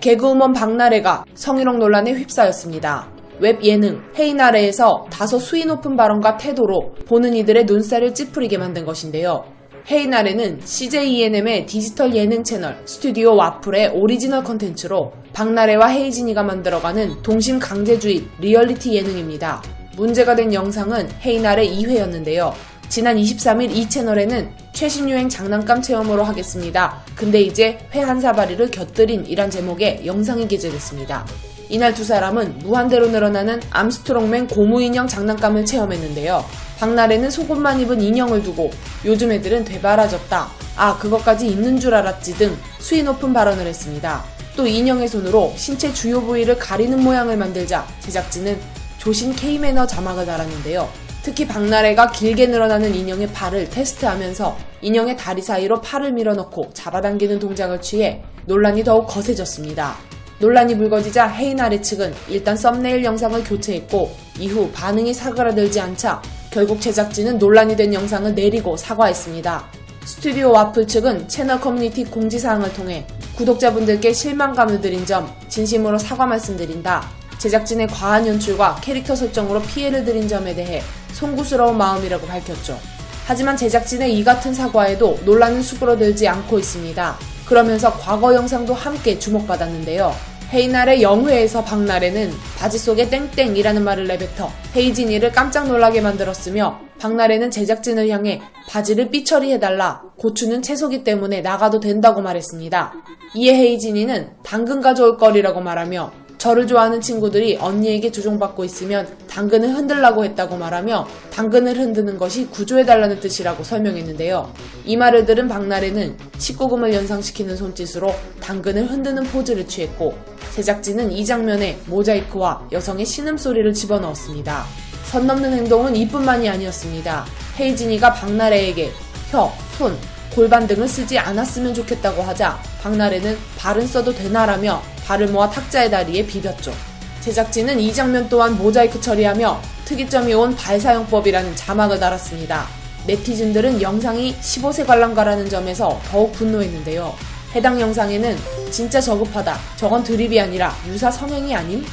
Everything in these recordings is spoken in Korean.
개그우먼 박나래가 성희롱 논란에 휩싸였습니다. 웹 예능 헤이나래에서 다소 수위 높은 발언과 태도로 보는 이들의 눈살을 찌푸리게 만든 것인데요. 헤이나래는 CJENM의 디지털 예능 채널 스튜디오 와플의 오리지널 컨텐츠로 박나래와 헤이진이가 만들어가는 동심 강제주의 리얼리티 예능입니다. 문제가 된 영상은 헤이나래 2회였는데요. 지난 23일 이 채널에는 최신 유행 장난감 체험으로 하겠습니다. 근데 이제 회 한 사발이를 곁들인 이란 제목의 영상이 게재됐습니다. 이날 두 사람은 무한대로 늘어나는 암스트롱맨 고무인형 장난감을 체험했는데요. 박나래는 속옷만 입은 인형을 두고 요즘 애들은 되바라졌다. 아, 그것까지 있는 줄 알았지 등 수위 높은 발언을 했습니다. 또 인형의 손으로 신체 주요 부위를 가리는 모양을 만들자 제작진은 조신 K매너 자막을 달았는데요. 특히 박나래가 길게 늘어나는 인형의 팔을 테스트하면서 인형의 다리 사이로 팔을 밀어넣고 잡아당기는 동작을 취해 논란이 더욱 거세졌습니다. 논란이 불거지자 헤이나래 측은 일단 썸네일 영상을 교체했고 이후 반응이 사그라들지 않자 결국 제작진은 논란이 된 영상을 내리고 사과했습니다. 스튜디오 와플 측은 채널 커뮤니티 공지사항을 통해 구독자분들께 실망감을 드린 점 진심으로 사과 말씀드린다. 제작진의 과한 연출과 캐릭터 설정으로 피해를 드린 점에 대해 송구스러운 마음이라고 밝혔죠. 하지만 제작진의 이 같은 사과에도 논란은 수그러들지 않고 있습니다. 그러면서 과거 영상도 함께 주목받았는데요. 헤이날의 영회에서 박나래는 바지 속에 땡땡이라는 말을 내뱉어 헤이진이를 깜짝 놀라게 만들었으며 박나래는 제작진을 향해 바지를 삐처리해달라 고추는 채소기 때문에 나가도 된다고 말했습니다. 이에 헤이진이는 당근 가져올 거리라고 말하며 저를 좋아하는 친구들이 언니에게 조종받고 있으면 당근을 흔들라고 했다고 말하며 당근을 흔드는 것이 구조해달라는 뜻이라고 설명했는데요. 이 말을 들은 박나래는 19금을 연상시키는 손짓으로 당근을 흔드는 포즈를 취했고 제작진은 이 장면에 모자이크와 여성의 신음소리를 집어넣었습니다. 선 넘는 행동은 이뿐만이 아니었습니다. 헤이진이가 박나래에게 혀, 손, 골반 등을 쓰지 않았으면 좋겠다고 하자 박나래는 발은 써도 되나라며 발을 모아 탁자의 다리에 비볐죠. 제작진은 이 장면 또한 모자이크 처리하며 특이점이 온 발사용법이라는 자막을 달았습니다. 네티즌들은 영상이 15세 관람가라는 점에서 더욱 분노했는데요. 해당 영상에는 진짜 저급하다. 저건 드립이 아니라 유사 성행이 아님?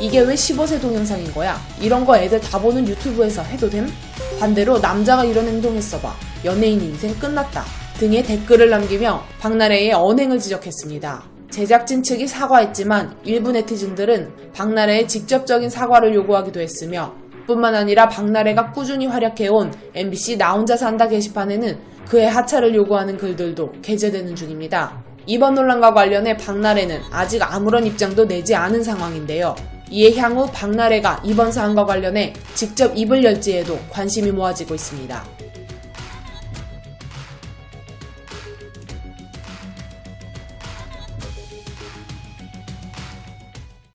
이게 왜 15세 동영상인 거야? 이런 거 애들 다 보는 유튜브에서 해도 됨? 반대로 남자가 이런 행동했어봐. 연예인 인생 끝났다. 등의 댓글을 남기며 박나래의 언행을 지적했습니다. 제작진 측이 사과했지만 일부 네티즌들은 박나래의 직접적인 사과를 요구하기도 했으며 뿐만 아니라 박나래가 꾸준히 활약해온 MBC 나 혼자 산다 게시판에는 그의 하차를 요구하는 글들도 게재되는 중입니다. 이번 논란과 관련해 박나래는 아직 아무런 입장도 내지 않은 상황인데요. 이에 향후 박나래가 이번 사안과 관련해 직접 입을 열지에도 관심이 모아지고 있습니다.